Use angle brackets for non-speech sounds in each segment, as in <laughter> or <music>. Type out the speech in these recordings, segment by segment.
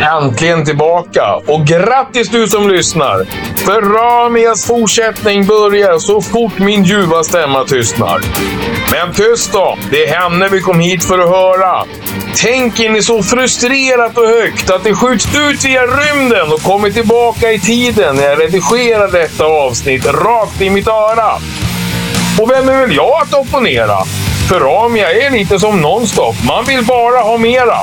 äntligen tillbaka. Och grattis du som lyssnar! För Ramias fortsättning börjar så fort min ljuva stämma tystnar. Men tyst då! Det är henne vi kom hit för att höra. Tänker ni så frustrerat och högt att det skjuts ut via rymden och kommer tillbaka i tiden när jag redigerar detta avsnitt rakt i mitt öra? Och vem är väl jag att opponera? För Ramia är lite som nonstop. Man vill bara ha mera.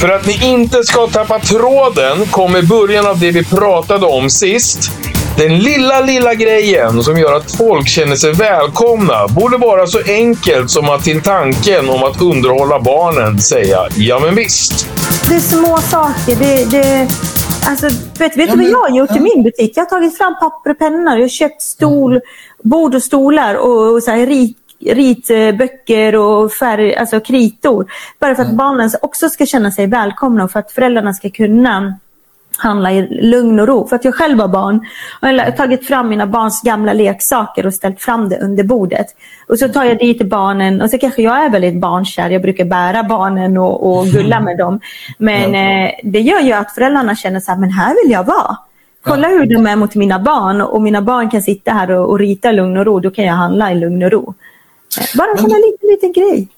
För att ni inte ska tappa tråden kommer början av det vi pratade om sist. Den lilla, lilla grejen som gör att folk känner sig välkomna borde vara så enkelt som att till tanken om att underhålla barnen säga ja men visst. Det är små saker. Det, det, alltså, vet vet du vad jag har gjort i min butik? Jag har tagit fram papper och pennor. Jag har köpt stol, bord och stolar och, och så här, rit, ritböcker och färg, alltså kritor. Bara för att barnen också ska känna sig välkomna och för att föräldrarna ska kunna handla i lugn och ro. För att jag själv har barn. Och jag har tagit fram mina barns gamla leksaker och ställt fram det under bordet. Och så tar jag dit barnen och så kanske jag är väldigt barnkär. Jag brukar bära barnen och, och gulla med dem. Men eh, det gör ju att föräldrarna känner så här, men här vill jag vara. Kolla hur de är mot mina barn och mina barn kan sitta här och, och rita lugn och ro. Då kan jag handla i lugn och ro. Bara en sån här liten, liten grej.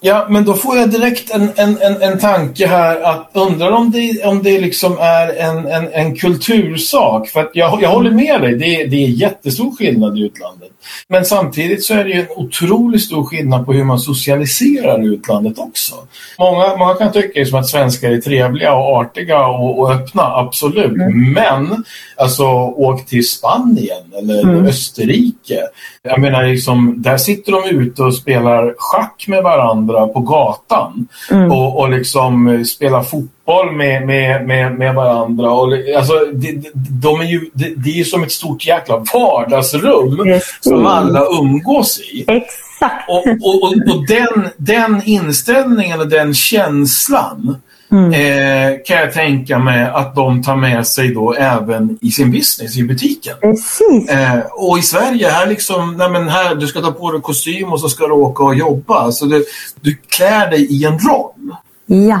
Ja, men då får jag direkt en, en, en, en tanke här att undrar om det, om det liksom är en, en, en kultursak. För att jag, jag håller med dig, det det är jättestor skillnad i utlandet. Men samtidigt så är det ju en otroligt stor skillnad på hur man socialiserar i utlandet också. Många, många kan tycka liksom att svenskar är trevliga och artiga och, och öppna, absolut. Men alltså åk till Spanien eller Österrike. Jag menar, liksom, där sitter de ute och spelar schack med varandra på gatan och, och liksom spelar fotboll med, med, med, med varandra. Och, alltså, de, de, de är ju, det det är ju som ett stort jäkla vardagsrum Precis. som alla umgås i. Exakt. Och, och, och, och den, den inställningen och den känslan eh, kan jag tänka mig att de tar med sig då även i sin business, i butiken. Precis. Eh, och i Sverige, här liksom, nej men här, du ska ta på dig kostym och så ska du åka och jobba. Alltså du, du klär dig i en roll. Ja.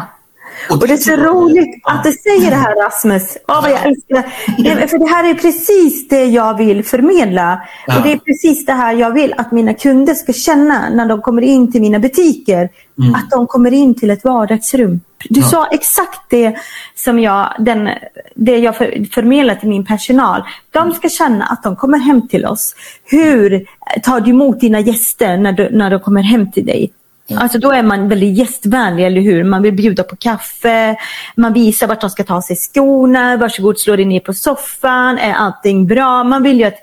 Och det är så roligt att du säger det här Rasmus. Åh, vad jag älskar det. För det här är precis det jag vill förmedla. Och det är precis det här jag vill att mina kunder ska känna när de kommer in till mina butiker. Att de kommer in till ett vardagsrum. Du sa exakt det som jag, den, det jag för, förmedlar till min personal. De ska känna att de kommer hem till oss. Hur tar du emot dina gäster när, du, när de kommer hem till dig? Alltså då är man väldigt gästvänlig, eller hur? Man vill bjuda på kaffe, man visar vart de ska ta sig skorna, varsågod slå dig ner på soffan, är allting bra? Man vill ju att,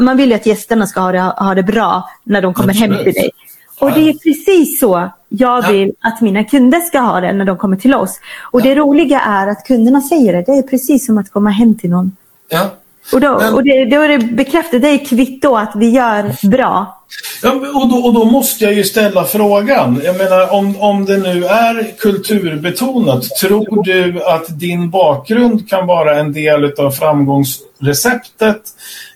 man vill att gästerna ska ha det, ha det bra när de kommer hem Absolut. till dig. Och det är precis så jag vill att mina kunder ska ha det när de kommer till oss. Och det roliga är att kunderna säger det, det är precis som att komma hem till någon. Ja. Och då, Men- och det, då är det bekräftat, det är kvitto att vi gör bra. Ja, och, då, och då måste jag ju ställa frågan. Jag menar, om, om det nu är kulturbetonat, tror du att din bakgrund kan vara en del av framgångsreceptet?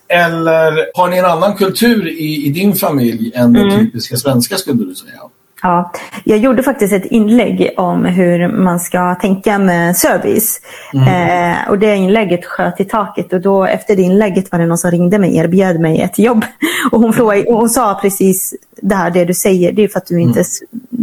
Eller har ni en annan kultur i, i din familj än den typiska svenska, skulle du säga? Ja, jag gjorde faktiskt ett inlägg om hur man ska tänka med service. Eh, och det inlägget sköt i taket och då efter det inlägget var det någon som ringde mig och erbjöd mig ett jobb. <laughs> Och hon, frågade, och hon sa precis det här det du säger, det är för att du inte är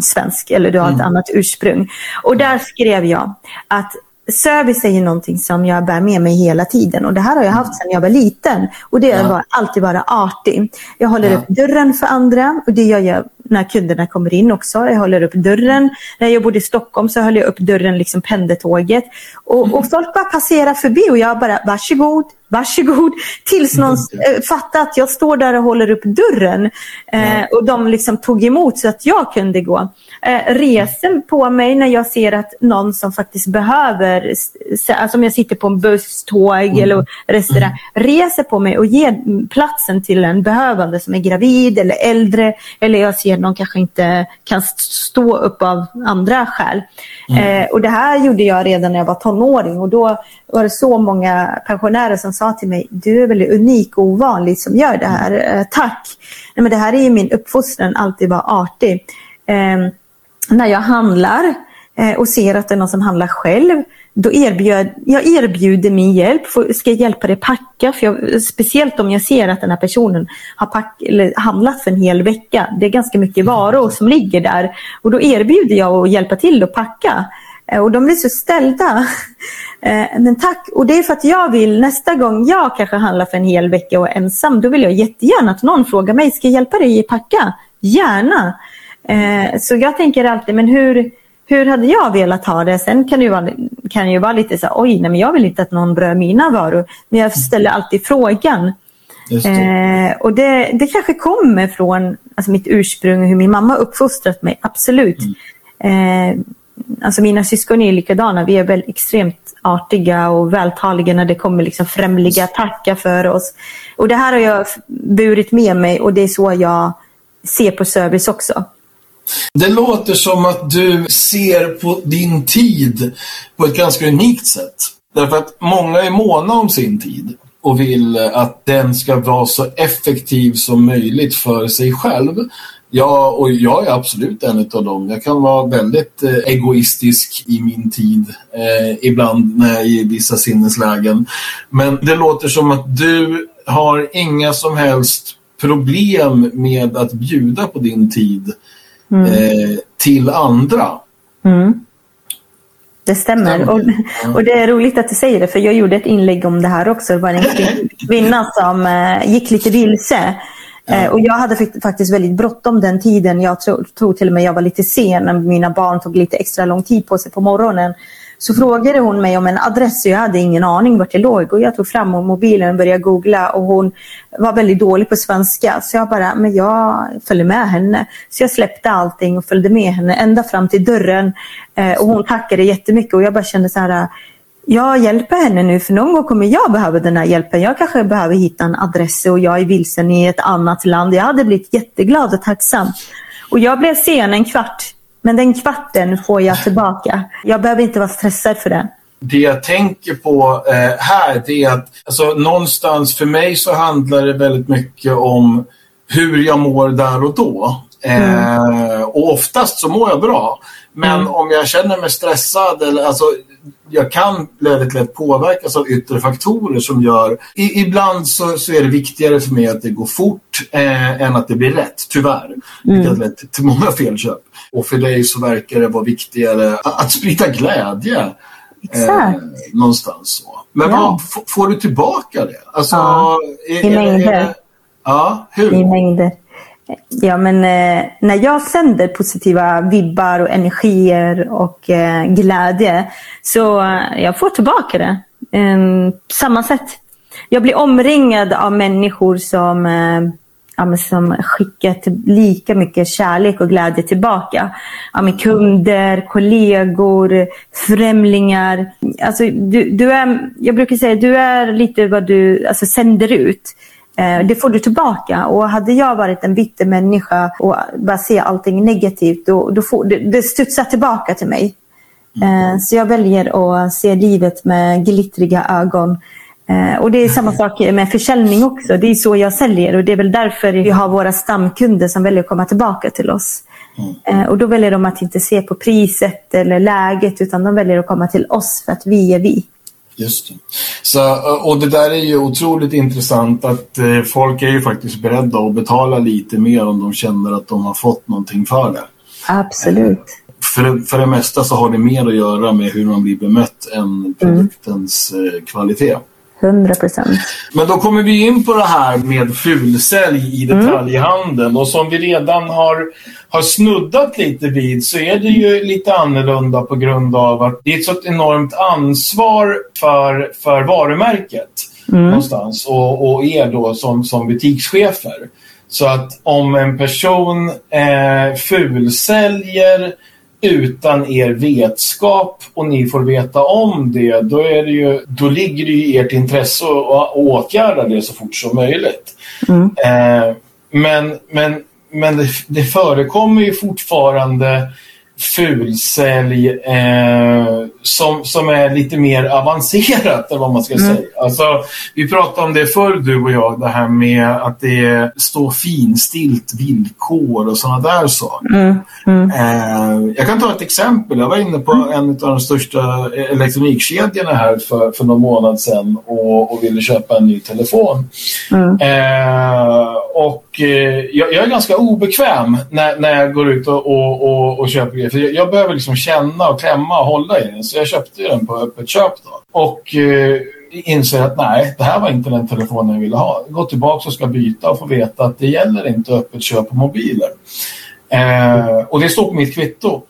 svensk eller du har ett annat ursprung. Och där skrev jag att Service är ju någonting som jag bär med mig hela tiden och det här har jag haft sedan jag var liten. Och det är att alltid vara artig. Jag håller upp dörren för andra och det gör jag när kunderna kommer in också. Jag håller upp dörren. När jag bodde i Stockholm så höll jag upp dörren, liksom pendeltåget. Och, och folk bara passerar förbi och jag bara varsågod, varsågod. Tills någon eh, fattar att jag står där och håller upp dörren. Eh, och de liksom tog emot så att jag kunde gå. Eh, reser på mig när jag ser att någon som faktiskt behöver, alltså om jag sitter på en buss, tåg eller restaurang, reser på mig och ger platsen till en behövande som är gravid eller äldre eller jag ser någon kanske inte kan stå upp av andra skäl. Eh, och det här gjorde jag redan när jag var tonåring och då var det så många pensionärer som sa till mig, du är väldigt unik och ovanlig som gör det här. Eh, tack! Nej, men det här är ju min uppfostran, alltid vara artig. Eh, när jag handlar eh, och ser att det är någon som handlar själv, då erbjöd jag erbjuder min hjälp. Ska jag hjälpa dig packa? För jag, speciellt om jag ser att den här personen har pack, eller handlat för en hel vecka. Det är ganska mycket varor som ligger där. Och då erbjuder jag att hjälpa till att packa. Eh, och de blir så ställda. <laughs> Eh, men tack. Och det är för att jag vill nästa gång jag kanske handlar för en hel vecka och är ensam, då vill jag jättegärna att någon frågar mig, ska jag hjälpa dig att packa? Gärna. Eh, så jag tänker alltid, men hur, hur hade jag velat ha det? Sen kan det ju vara, kan ju vara lite så här, oj, nej, men jag vill inte att någon berör mina varor. Men jag ställer alltid frågan. Det. Eh, och det, det kanske kommer från alltså mitt ursprung och hur min mamma uppfostrat mig, absolut. Eh, alltså mina syskon är likadana, vi är väl extremt artiga och vältaliga när det kommer liksom främliga tackar för oss. Och det här har jag burit med mig och det är så jag ser på service också. Det låter som att du ser på din tid på ett ganska unikt sätt. Därför att många är måna om sin tid och vill att den ska vara så effektiv som möjligt för sig själv. Ja, och jag är absolut en av dem. Jag kan vara väldigt eh, egoistisk i min tid, eh, ibland när jag är i vissa sinneslägen. Men det låter som att du har inga som helst problem med att bjuda på din tid eh, till andra. Det stämmer. Och, och det är roligt att du säger det, för jag gjorde ett inlägg om det här också. Det var en kvinna <laughs> som eh, gick lite vilse. Eh, och jag hade fakt- faktiskt väldigt bråttom den tiden. Jag tror, tror till och med jag var lite sen när mina barn tog lite extra lång tid på sig på morgonen. Så frågade hon mig om en adress och jag hade ingen aning vart det låg. Och jag tog fram mobilen och började googla och hon var väldigt dålig på svenska. Så jag bara, men jag följer med henne. Så jag släppte allting och följde med henne ända fram till dörren. Eh, och hon tackade jättemycket och jag bara kände så här, jag hjälper henne nu för någon gång kommer jag behöva den här hjälpen. Jag kanske behöver hitta en adress och jag är vilsen i ett annat land. Jag hade blivit jätteglad och tacksam. Och jag blev sen en kvart. Men den kvarten får jag tillbaka. Jag behöver inte vara stressad för det. Det jag tänker på eh, här det är att alltså, någonstans för mig så handlar det väldigt mycket om hur jag mår där och då. Eh, och oftast så mår jag bra. Men om jag känner mig stressad eller alltså jag kan väldigt lätt påverkas av yttre faktorer som gör... I, ibland så, så är det viktigare för mig att det går fort eh, än att det blir rätt, tyvärr. Vilket har lett till många felköp. Och för dig så verkar det vara viktigare att, att sprida glädje. Exakt. någonstans så. Men Ja. vad, f- får du tillbaka det? Alltså, Ja, i mängder. det- Ja, hur? i mängder. Ja, men eh, när jag sänder positiva vibbar och energier och eh, glädje så eh, jag får tillbaka det. Eh, samma sätt. Jag blir omringad av människor som, eh, ja, men som skickar till, lika mycket kärlek och glädje tillbaka. Ja, men kunder, kollegor, främlingar. Alltså, du, du är, jag brukar säga du är lite vad du alltså, sänder ut. Eh, Det får du tillbaka. Och hade jag varit en bitter människa och bara se allting negativt, då, då får, det, det studsar tillbaka till mig. Eh, Så jag väljer att se livet med glittriga ögon. Eh, Och det är samma sak med försäljning också. Det är så jag säljer och det är väl därför vi har våra stamkunder som väljer att komma tillbaka till oss. Eh, Och då väljer de att inte se på priset eller läget utan de väljer att komma till oss för att vi är vi. Just det. Så, och det där är ju otroligt intressant att eh, folk är ju faktiskt beredda att betala lite mer om de känner att de har fått någonting för det. Absolut. För, för det mesta så har det mer att göra med hur man blir bemött än produktens eh, kvalitet. 100 procent. Men då kommer vi in på det här med fulsälj i detaljhandeln och som vi redan har, har snuddat lite vid så är det ju lite annorlunda på grund av att det är ett så enormt ansvar för, för varumärket någonstans och, och er då som, som butikschefer. Så att om en person eh, fulsäljer utan er vetskap och ni får veta om det, då, är det ju, då ligger det i ert intresse att, åtgärda det så fort som möjligt. Eh, men men, men det, det förekommer ju fortfarande fulsälj eh, som, som är lite mer avancerat än vad man ska mm. säga. Alltså, vi pratade om det förr du och jag, det här med att det står finstilt villkor och sådana där saker. Mm. Mm. Eh, jag kan ta ett exempel. Jag var inne på mm. en av de största elektronikkedjorna här för, för någon månad sedan och, och ville köpa en ny telefon. Mm. Eh, och eh, jag, jag, är ganska obekväm när, när jag går ut och, och, och, och köper grejer. För jag, jag, behöver liksom känna och klämma och hålla i den. Så jag köpte den på öppet köp. Då. Och eh, inser att nej, det här var inte den telefonen jag ville ha. Gå tillbaka och ska byta och få veta att det gäller inte öppet köp på mobiler. Eh, och det står på mitt kvitto.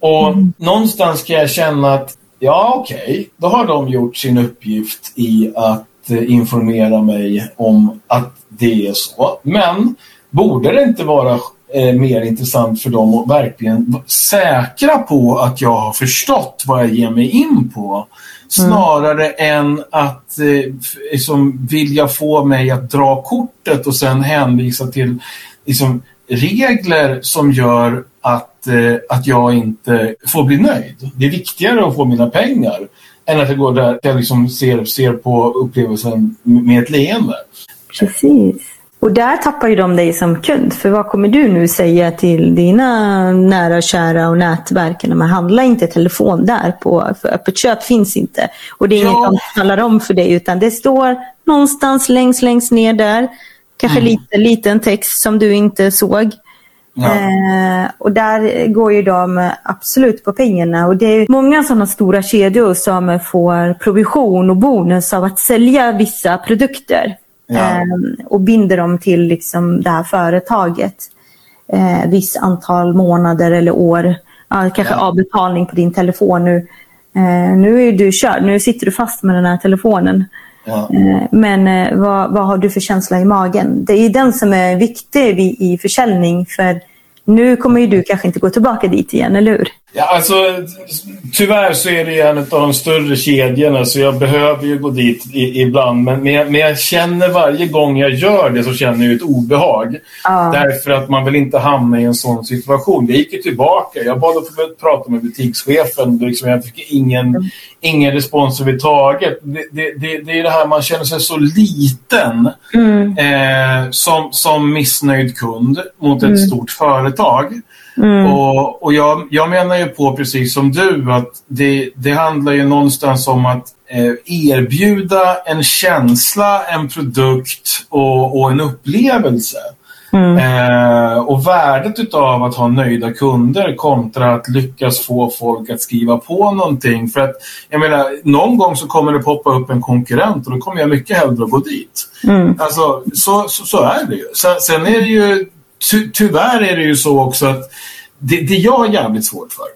Och mm. någonstans ska jag känna att ja, okej, okay, då har de gjort sin uppgift i att eh, informera mig om att det är så. Men borde det inte vara eh, mer intressant för dem att verkligen vara säkra på att jag har förstått vad jag ger mig in på? Snarare mm. än att eh, liksom, vilja få mig att dra kortet och sen hänvisa till liksom, regler som gör att, eh, att jag inte får bli nöjd. Det är viktigare att få mina pengar än att jag går där jag liksom ser, ser på upplevelsen med ett leende. Precis. Och där tappar ju de dig som kund. För vad kommer du nu säga till dina nära och kära och nätverken? Man handlar inte telefon där. På, för öppet köp finns inte. Och det är ja. inget de talar om för dig. Utan det står någonstans längst, längst ner där. Kanske mm. lite liten text som du inte såg. Ja. Eh, och där går ju de absolut på pengarna. Och det är många sådana stora kedjor som får provision och bonus av att sälja vissa produkter. Ja. Eh, och binder dem till liksom det här företaget. Eh, viss antal månader eller år. Ja, kanske ja. avbetalning på din telefon nu. Eh, nu är du körd, nu sitter du fast med den här telefonen. Ja. Eh, men eh, vad, vad, har du för känsla i magen? Det är den som är viktig i försäljning. För nu kommer ju du kanske inte gå tillbaka dit igen, eller hur? Ja, alltså, tyvärr så är det en av de större kedjorna så jag behöver ju gå dit i, ibland. Men, men jag, men, jag, känner varje gång jag gör det så känner jag ett obehag. Ah. Därför att man vill inte hamna i en sån situation. Jag gick ju tillbaka. Jag bad att få prata med butikschefen. Liksom, jag fick ingen, mm. ingen respons överhuvudtaget. Det, det, det, det är det här man känner sig så liten mm. eh, som, som missnöjd kund mot ett mm. stort företag. Mm. Och, och jag, jag, menar ju på precis som du att det, det handlar ju någonstans om att eh, erbjuda en känsla, en produkt och, och en upplevelse. Mm. Eh, och värdet av att ha nöjda kunder kontra att lyckas få folk att skriva på någonting. För att jag menar, någon gång så kommer det poppa upp en konkurrent och då kommer jag mycket hellre att gå dit. Mm. Alltså, så, så, så, är det ju. Sen, sen är det ju ty tyvärr är det ju så också att det, det jag har jävligt svårt för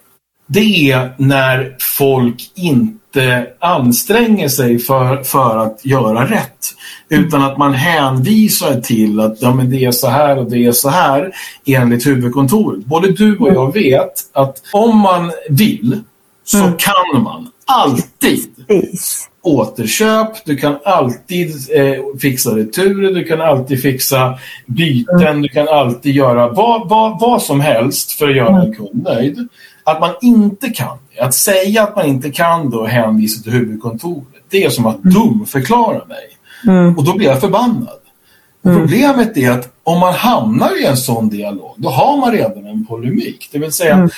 det är när folk inte anstränger sig för, för att göra rätt. Utan att man hänvisar till att ja, men det är så här och det är så här enligt huvudkontoret. Både du och jag vet att om man vill så mm. kan man alltid återköp, du kan alltid eh, fixa returer, du kan alltid fixa byten, mm. du kan alltid göra vad, vad, vad som helst för att göra mm. en kund nöjd. Att man inte kan det, att säga att man inte kan det och hänvisa till huvudkontoret, det är som att mm. dumförklara mig. Mm. Och då blir jag förbannad. Mm. Problemet är att om man hamnar i en sån dialog, då har man redan en polemik. Det vill säga, mm.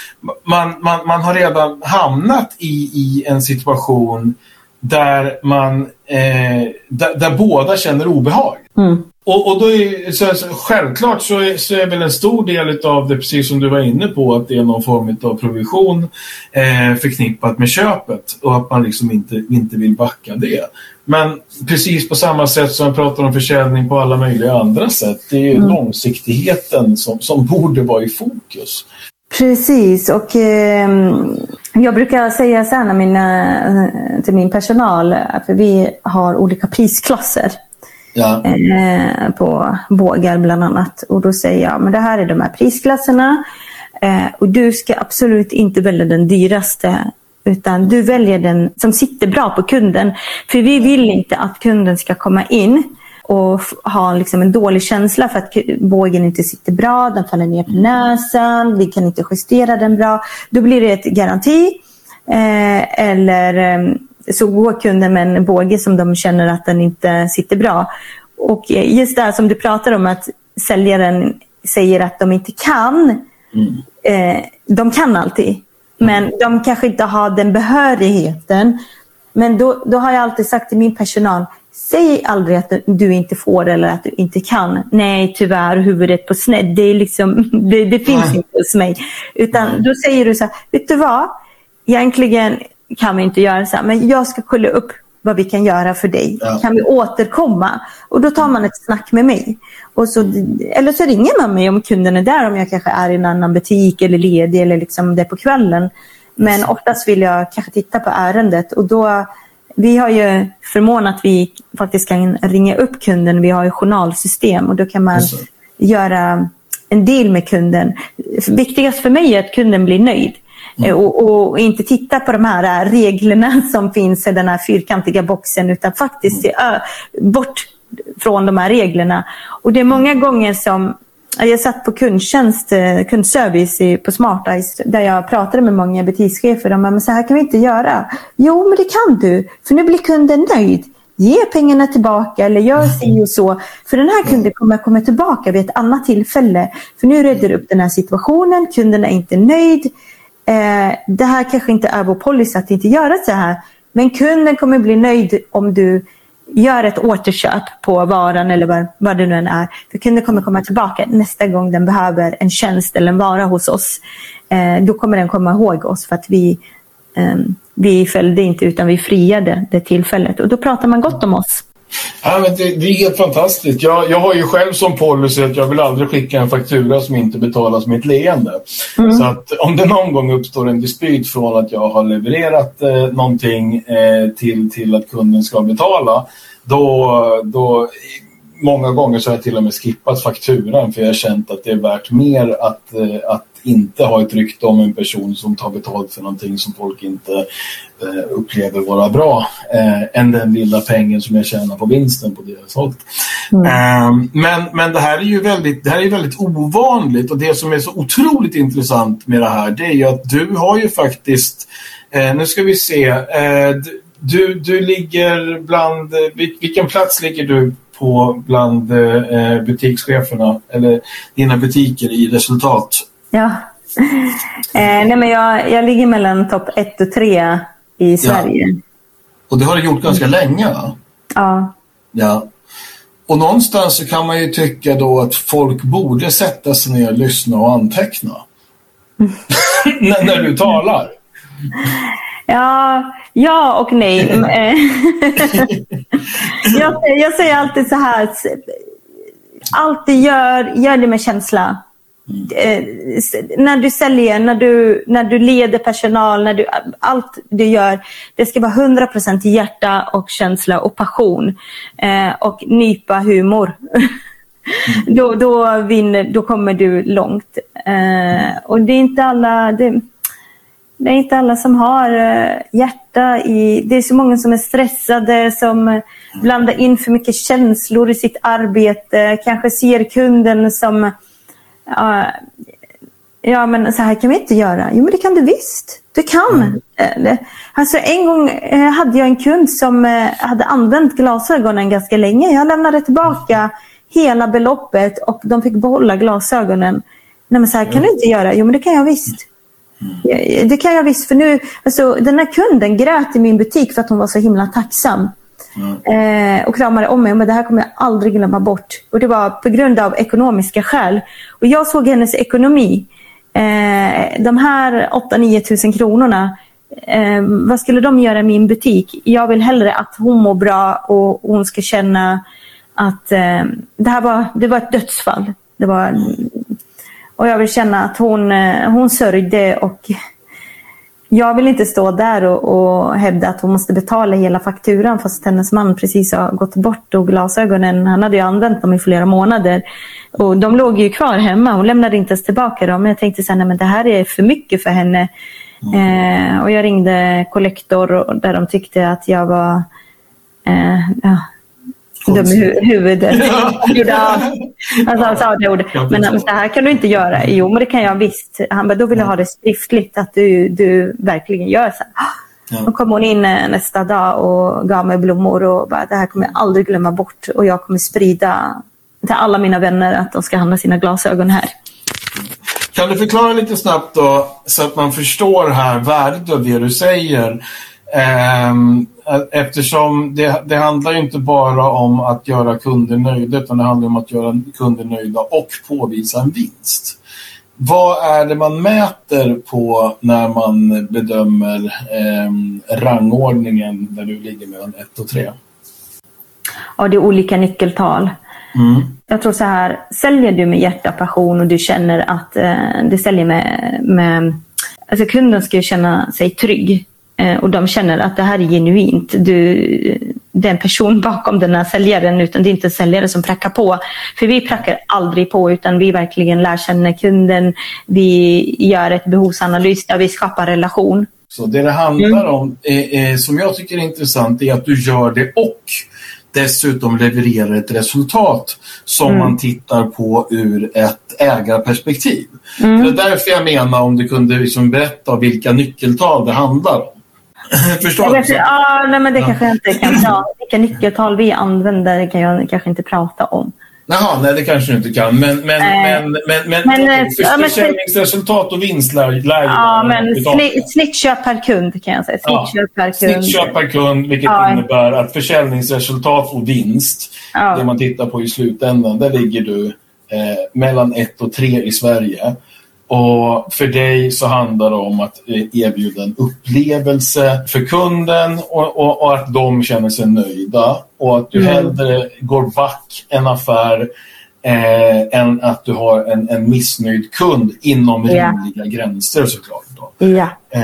man, man, man har redan hamnat i, i en situation där, man, eh, där, där, båda känner obehag. Mm. Och, och då är, så, så, självklart så är, så är väl en stor del av det, precis som du var inne på, att det är någon form av provision eh, förknippat med köpet och att man liksom inte, inte vill backa det. Men precis på samma sätt som jag pratar om försäljning på alla möjliga andra sätt, det är mm. långsiktigheten som, som borde vara i fokus. Precis, och eh, jag brukar säga så här mina, till min personal, för vi har olika prisklasser. Ja. Eh, på bågar bland annat. Och då säger jag, men det här är de här prisklasserna. Eh, och du ska absolut inte välja den dyraste utan du väljer den som sitter bra på kunden. För vi vill inte att kunden ska komma in och ha liksom en dålig känsla för att bågen inte sitter bra, den faller ner på näsan, vi kan inte justera den bra. Då blir det ett garanti. Eh, eller eh, så går kunden med en båge som de känner att den inte sitter bra. Och just det här som du pratar om att säljaren säger att de inte kan. Mm. Eh, de kan alltid. Men de kanske inte har den behörigheten. Men då, då har jag alltid sagt till min personal, säg aldrig att du inte får eller att du inte kan. Nej, tyvärr, huvudet på sned. Det, är liksom, <laughs> det, det finns Nej. inte hos mig. Utan då säger du så här, vet du vad? Egentligen kan vi inte göra så här, men jag ska kolla upp vad vi kan göra för dig. Ja. Kan vi återkomma? Och då tar man ett snack med mig. Och så, eller så ringer man mig om kunden är där, om jag kanske är i en annan butik eller ledig eller liksom det på kvällen. Men oftast vill jag kanske titta på ärendet och då vi har ju förmån att vi faktiskt kan ringa upp kunden. Vi har ju journalsystem och då kan man göra en deal med kunden. Viktigast för mig är att kunden blir nöjd. Mm. Och, och, inte titta på de här reglerna <laughs> som finns i den här fyrkantiga boxen utan faktiskt se bort från de här reglerna. Och det är många gånger som jag satt på kundtjänst, eh, kundservice på Smartice där jag pratade med många butikschefer om att så här kan vi inte göra. Jo, men det kan du, för nu blir kunden nöjd. Ge pengarna tillbaka eller gör si och så. För den här kunden kommer komma tillbaka vid ett annat tillfälle. För nu räddar du upp den här situationen, kunden är inte nöjd. Eh, det här kanske inte är vår policy att inte göra så här. Men kunden kommer bli nöjd om du gör ett återköp på varan eller vad, vad det nu än är. För kunden kommer komma tillbaka nästa gång den behöver en tjänst eller en vara hos oss. Eh, då kommer den komma ihåg oss för att vi, eh, vi följde inte utan vi friade det tillfället. Och då pratar man gott om oss. Ja, men det, det, är helt fantastiskt. Jag, jag har ju själv som policy att jag vill aldrig skicka en faktura som inte betalas med ett leende. Mm. Så att om det någon gång uppstår en dispyt från att jag har levererat eh, någonting eh, till, till att kunden ska betala, då, då många gånger så har jag till och med skippat fakturan för jag har känt att det är värt mer att, eh, att inte ha ett rykte om en person som tar betalt för någonting som folk inte eh, upplever vara bra eh, än den lilla pengen som jag tjänar på vinsten på det jag sålt. Mm. Eh, men, men det här är ju väldigt, det här är väldigt ovanligt och det som är så otroligt intressant med det här det är ju att du har ju faktiskt, eh, nu ska vi se, eh, du, du ligger bland, vilken plats ligger du på bland eh, butikscheferna eller dina butiker i resultat? Ja. Eh, nej men jag, jag ligger mellan topp ett och tre i Sverige. Ja. Och det har du gjort ganska länge va? Ja. Ja. Och någonstans så kan man ju tycka då att folk borde sätta sig ner, lyssna och anteckna. <laughs> när, när du talar. Ja, ja och nej. <laughs> <laughs> jag, jag säger alltid så här. Allt du gör, gör det med känsla. Eh, när du säljer, när du, när du leder personal, när du, allt du gör, det ska vara 100% hjärta och känsla och passion. Eh, och nypa humor. Mm. <laughs> då, då, vinner, då kommer du långt. Eh, och det är inte alla... Det, det är inte alla som har eh, hjärta i... Det är så många som är stressade, som blandar in för mycket känslor i sitt arbete. Kanske ser kunden som... Ja, men så här kan vi inte göra. Jo, men det kan du visst. Du kan. Mm. Alltså, en gång eh, hade jag en kund som hade använt glasögonen ganska länge. Jag lämnade tillbaka hela beloppet och de fick behålla glasögonen. Nej, men så här kan du inte göra. Jo, men det kan jag visst. Det kan jag visst. För nu, alltså, den här kunden grät i min butik för att hon var så himla tacksam. Mm. Eh, och kramade om mig. Men det här kommer jag aldrig glömma bort. Och Det var på grund av ekonomiska skäl. Och Jag såg hennes ekonomi. Eh, de här 8-9 tusen kronorna. Eh, vad skulle de göra i min butik? Jag vill hellre att hon mår bra och hon ska känna att eh, det här var, det var ett dödsfall. Det var och jag vill känna att hon, eh, hon sörjde och jag vill inte stå där och, och hävda att hon måste betala hela fakturan fast hennes man precis har gått bort och glasögonen, han hade ju använt dem i flera månader. Och de låg ju kvar hemma, hon lämnade inte ens tillbaka dem. Men jag tänkte så här, nej, men det här är för mycket för henne. Mm. Eh, och jag ringde kollektor där de tyckte att jag var eh, ja, dum i hu- huvudet. <laughs> Av. Alltså, han sa det ordet. Men så här kan du inte göra. Jo, men det kan jag visst. Han bara, då vill jag ha det skriftligt att du, du verkligen gör så. Ja. Då kom hon in eh, nästa dag och gav mig blommor och bara, det här kommer jag aldrig glömma bort och jag kommer sprida till alla mina vänner att de ska handla sina glasögon här. Kan du förklara lite snabbt då, så att man förstår här värdet av det du säger? Ehm, eftersom det, det handlar inte bara om att göra kunder nöjda, utan det handlar om att göra kunder nöjda och påvisa en vinst. Vad är det man mäter på när man bedömer ehm, rangordningen där du ligger mellan 1 och 3? Ja, det är olika nyckeltal. Mm. Jag tror så här, säljer du med hjärta och passion och du känner att eh, det säljer med, med... Alltså kunden ska ju känna sig trygg eh, och de känner att det här är genuint. Du, det är en person bakom den här säljaren utan det är inte en säljare som prackar på. För vi prackar aldrig på utan vi verkligen lär känna kunden. Vi gör ett behovsanalys där vi skapar relation. Så det det handlar om, eh, eh, som jag tycker är intressant, är att du gör det och dessutom levererar ett resultat som man tittar på ur ett ägarperspektiv. Det är därför jag menar om du kunde liksom berätta vilka nyckeltal det handlar om. <clears throat> Förstår Jag du? vet, ah, nej, men det kanske jag inte kan prata Vilka nyckeltal vi använder kan jag kanske inte prata om. Jaha, nej det kanske du inte kan. Men, men, men, men, men, Men, för ja, men- försäljningsresultat och vinst lär, ju Ja, men snittköp per kund kan jag säga. Ja. Snittköp per kund. Snittköp per kund, vilket Ja. innebär att försäljningsresultat och vinst, Ja. det man tittar på i slutändan, där ligger du eh, mellan 1 och 3 i Sverige. Och för dig så handlar det om att eh, erbjuda en upplevelse för kunden och, och, och att de känner sig nöjda. Och att du Mm. hellre går back en affär eh, än att du har en, en missnöjd kund inom Ja. rimliga gränser såklart. Då. Ja. Eh,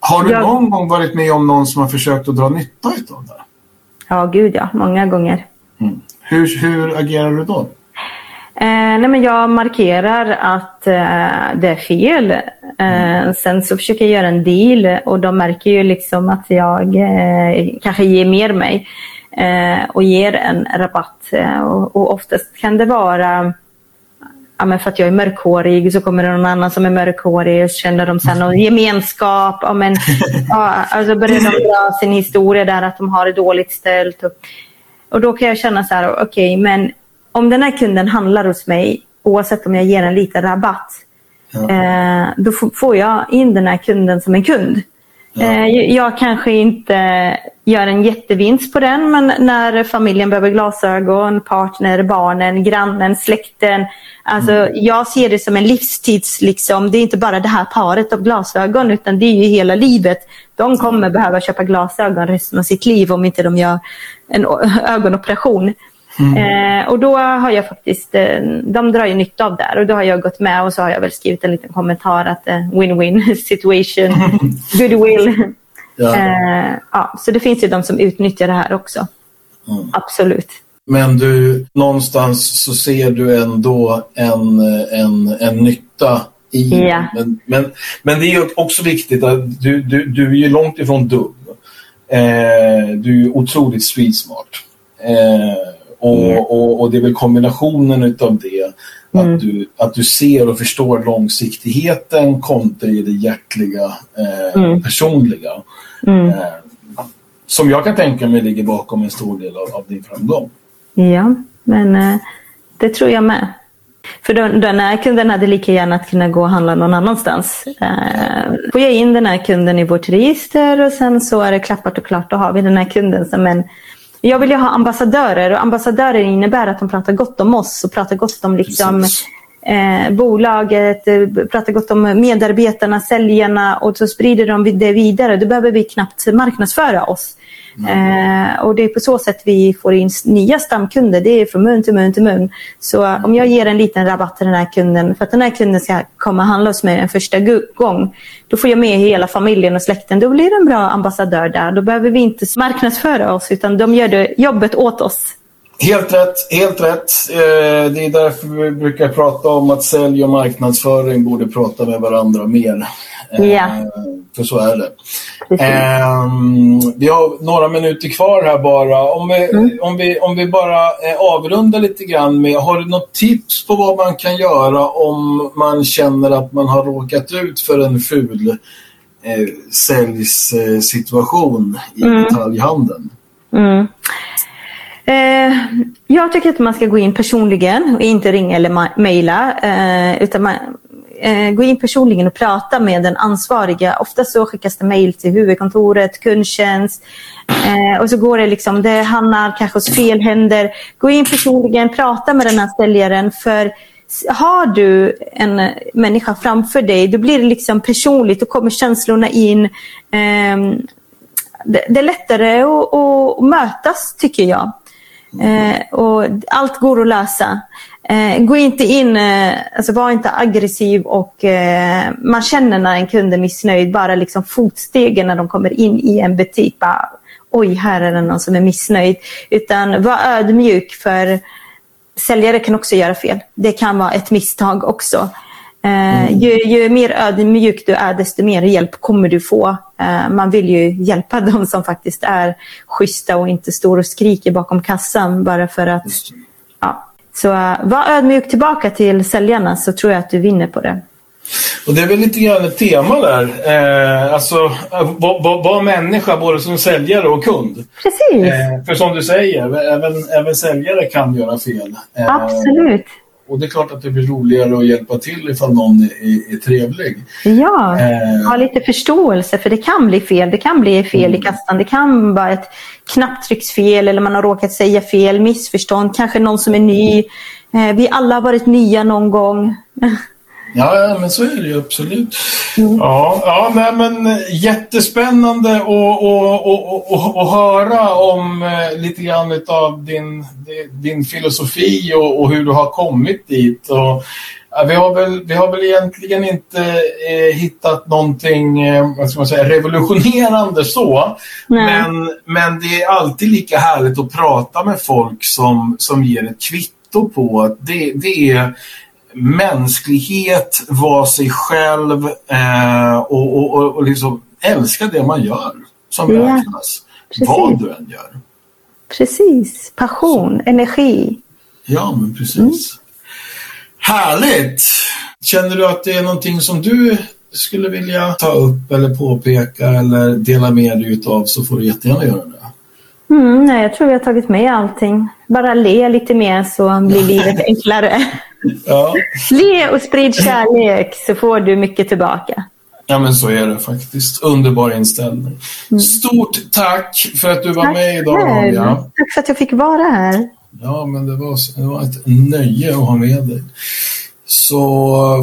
har du Jag- någon gång varit med om någon som har försökt att dra nytta av det? ja, gud ja. Många gånger. Mm. Hur, hur agerar du då? Eh, nej, men jag markerar att eh, det är fel. Eh, sen så försöker jag göra en deal och de märker ju liksom att jag kanske ger mer mig och ger en rabatt. Och, och oftast kan det vara ja, men för att jag är mörkhårig så kommer det någon annan som är mörkhårig och så känner de sen någon gemenskap. Ja, men, <laughs> ja, alltså börjar de dra sin historia där att de har det dåligt ställt. Och, och då kan jag känna så här, okej, men om den här kunden handlar hos mig, oavsett om jag ger en liten rabatt, Ja. eh, då får jag in den här kunden som en kund. Eh, jag kanske inte gör en jättevinst på den, men när familjen behöver glasögon, partner, barnen, grannen, släkten. Alltså, Jag ser det som en livstids... Liksom, det är inte bara det här paret av glasögon, utan det är ju hela livet. De kommer behöva köpa glasögon resten av sitt liv om inte de gör en <laughs> ö- ögonoperation. Eh, och då har jag faktiskt, eh, de drar ju nytta av det här och då har jag gått med och så har jag väl skrivit en liten kommentar att eh, win-win <laughs> situation, <laughs> goodwill. Ja. Eh, ja, så det finns ju de som utnyttjar det här också. Mm. Absolut. Men du, någonstans så ser du ändå en, en, en nytta i Ja. men, men, men det är också viktigt att du, du, du är ju långt ifrån dum. Eh, du är otroligt street smart. Eh, och, Ja. och, och det är väl kombinationen utav det. Mm. Att, du, att du ser och förstår långsiktigheten kontra i det hjärtliga, eh, Mm. personliga. Mm. Eh, som jag kan tänka mig ligger bakom en stor del av, av din framgång. Ja, men eh, det tror jag med. För den, den här kunden hade lika gärna kunnat gå och handla någon annanstans. Eh, får jag in den här kunden i vårt register och sen så är det klappat och klart. Då har vi den här kunden som en... Jag vill ju ha ambassadörer och ambassadörer innebär att de pratar gott om oss och pratar gott om liksom, Precis eh, bolaget, eh, pratar gott om medarbetarna, säljarna och så sprider de det vidare. Då behöver vi knappt marknadsföra oss. Eh, och det är på så sätt vi får in nya stamkunder. Det är från mun till mun till mun. Så eh, om jag ger en liten rabatt till den här kunden för att den här kunden ska komma och handla hos mig en första gång. Då får jag med hela familjen och släkten. Då blir det en bra ambassadör där. Då behöver vi inte marknadsföra oss utan de gör det jobbet åt oss. Helt rätt, helt rätt. Eh, det är därför vi brukar prata om att sälj och marknadsföring borde prata med varandra mer. Eh, Ja. För så är det. Eh, vi har några minuter kvar här bara. Om vi, mm. om vi, om vi bara eh, avrundar lite grann med, har du något tips på vad man kan göra om man känner att man har råkat ut för en ful eh, säljsituation i mm. detaljhandeln? Mm. Eh, jag tycker att man ska gå in personligen och inte ringa eller mejla. Eh, utan man, eh, gå in personligen och prata med den ansvariga. Ofta så skickas det mejl till huvudkontoret, kundtjänst. Eh, och så går det liksom, det hamnar kanske hos fel händer. Gå in personligen, prata med den här säljaren. För har du en människa framför dig, då blir det liksom personligt. Då kommer känslorna in. Eh, det, det, är lättare att, att mötas, tycker jag. Eh, och allt går att lösa. Eh, gå inte in, eh, alltså var inte aggressiv och eh, man känner när en kund är missnöjd. Bara liksom fotstegen när de kommer in i en butik. Bara, Oj, här är det någon som är missnöjd. Utan var ödmjuk för säljare kan också göra fel. Det kan vara ett misstag också. Eh, mm. Ju, ju, mer ödmjuk du är, desto mer hjälp kommer du få. Eh, man vill ju hjälpa <laughs> de som faktiskt är schyssta och inte står och skriker bakom kassan bara för att... Ja. Så uh, var ödmjuk tillbaka till säljarna så tror jag att du vinner på det. Och Det är väl lite grann ett tema där. Eh, alltså, vara var människa både som säljare och kund. Precis. Eh, för som du säger, även, även säljare kan göra fel. Eh, Absolut. Och det är klart att det blir roligare att hjälpa till ifall någon är, är trevlig. Ja, eh. ha lite förståelse för det kan bli fel. Det kan bli fel mm. i kassan. Det kan vara ett knapptrycksfel eller man har råkat säga fel, missförstånd, kanske någon som är ny. Eh, vi alla har varit nya någon gång. <laughs> Ja, men så är det ju absolut. Mm. Ja, ja nej, men jättespännande att och, och, och, och, höra om eh, lite grann av din, din filosofi och, och hur du har kommit dit. Och, vi, har väl, vi har väl egentligen inte eh, hittat någonting eh, vad ska man säga, revolutionerande så. Men, men det är alltid lika härligt att prata med folk som, som ger ett kvitto på att det, det är mänsklighet, vara sig själv eh, och, och, och, och liksom älska det man gör som ja, räknas. Precis. Vad du än gör. Precis. Passion, Så. energi. Ja, men precis. Mm. Härligt! Känner du att det är någonting som du skulle vilja ta upp eller påpeka eller dela med dig utav så får du jättegärna göra det. Mm, nej, jag tror vi har tagit med allting. Bara le lite mer så blir livet <laughs> enklare. Ja. Le och sprid kärlek så får du mycket tillbaka. Ja, men så är det faktiskt. Underbar inställning. Mm. Stort tack för att du var tack med idag, Ronja. Tack för att jag fick vara här. Ja, men det var, det var ett nöje att ha med dig. Så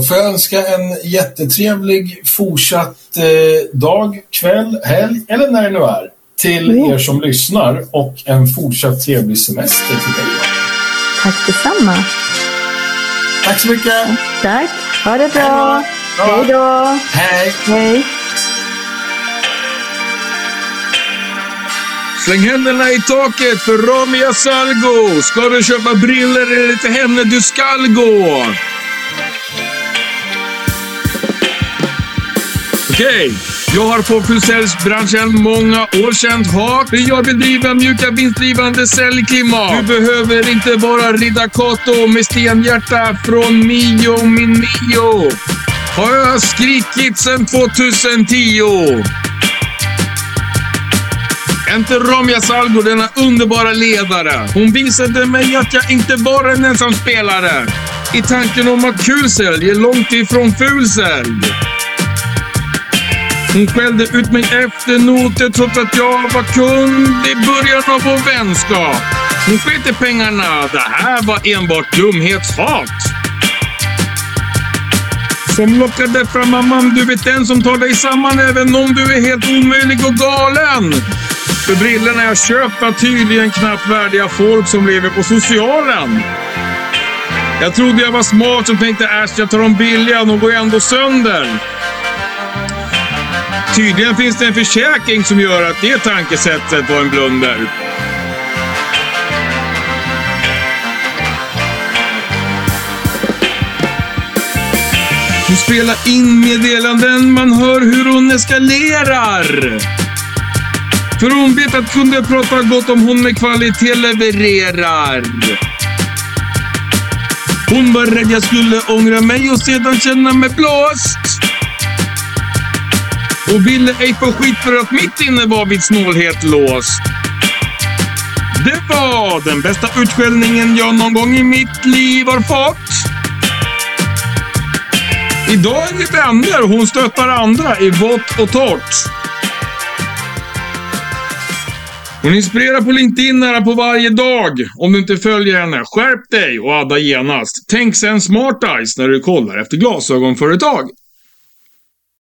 får jag önska en jättetrevlig fortsatt eh, dag, kväll, helg eller när det nu är till mm. er som lyssnar och en fortsatt trevlig semester till dig. Tack detsamma. Tack så mycket. Tack. Ha det bra. Hej då. Hej. Hej. Släng händerna i taket för Ramia Salgo. Ska du köpa briller det till henne du skall gå. Okej. Okay. Jag har på försäljningsbranschen många år känt hat. Jag vill driva mjuka vinstdrivande säljklimat. Du behöver inte vara rida Kato med stenhjärta från Mio min Mio. Har jag skrikit sedan 2010. Inte Romja Salgo, denna underbara ledare. Hon visade mig att jag inte var en ensam spelare. I tanken om att kul sälj är långt ifrån ful sälj. Hon skällde ut mig efter noter trots att jag var kund i början av vår vänskap. Hon sket i pengarna. Det här var enbart dumhetshat. Som lockade fram mamman, du vet den som tar dig samman även om du är helt omöjlig och galen. För brillorna jag köpt var tydligen knappt värdiga folk som lever på socialen. Jag trodde jag var smart som tänkte äsch, jag tar de billiga, de går ändå sönder. Tydligen finns det en försäkring som gör att det tankesättet var en blunder. Hon spelar in meddelanden, man hör hur hon eskalerar. För hon vet att kunder pratar gott om hon med kvalitet levererar. Hon var rädd jag skulle ångra mig och sedan känna mig blåst. Och ville ej få skit för att mitt inne var vid snålhet låst. Det var den bästa utskällningen jag någon gång i mitt liv har fått. Idag är vi vänner och hon stöttar andra i vått och torrt. Hon inspirerar på LinkedIn nära på varje dag. Om du inte följer henne, skärp dig och adda genast. Tänk sen smart eyes när du kollar efter glasögonföretag.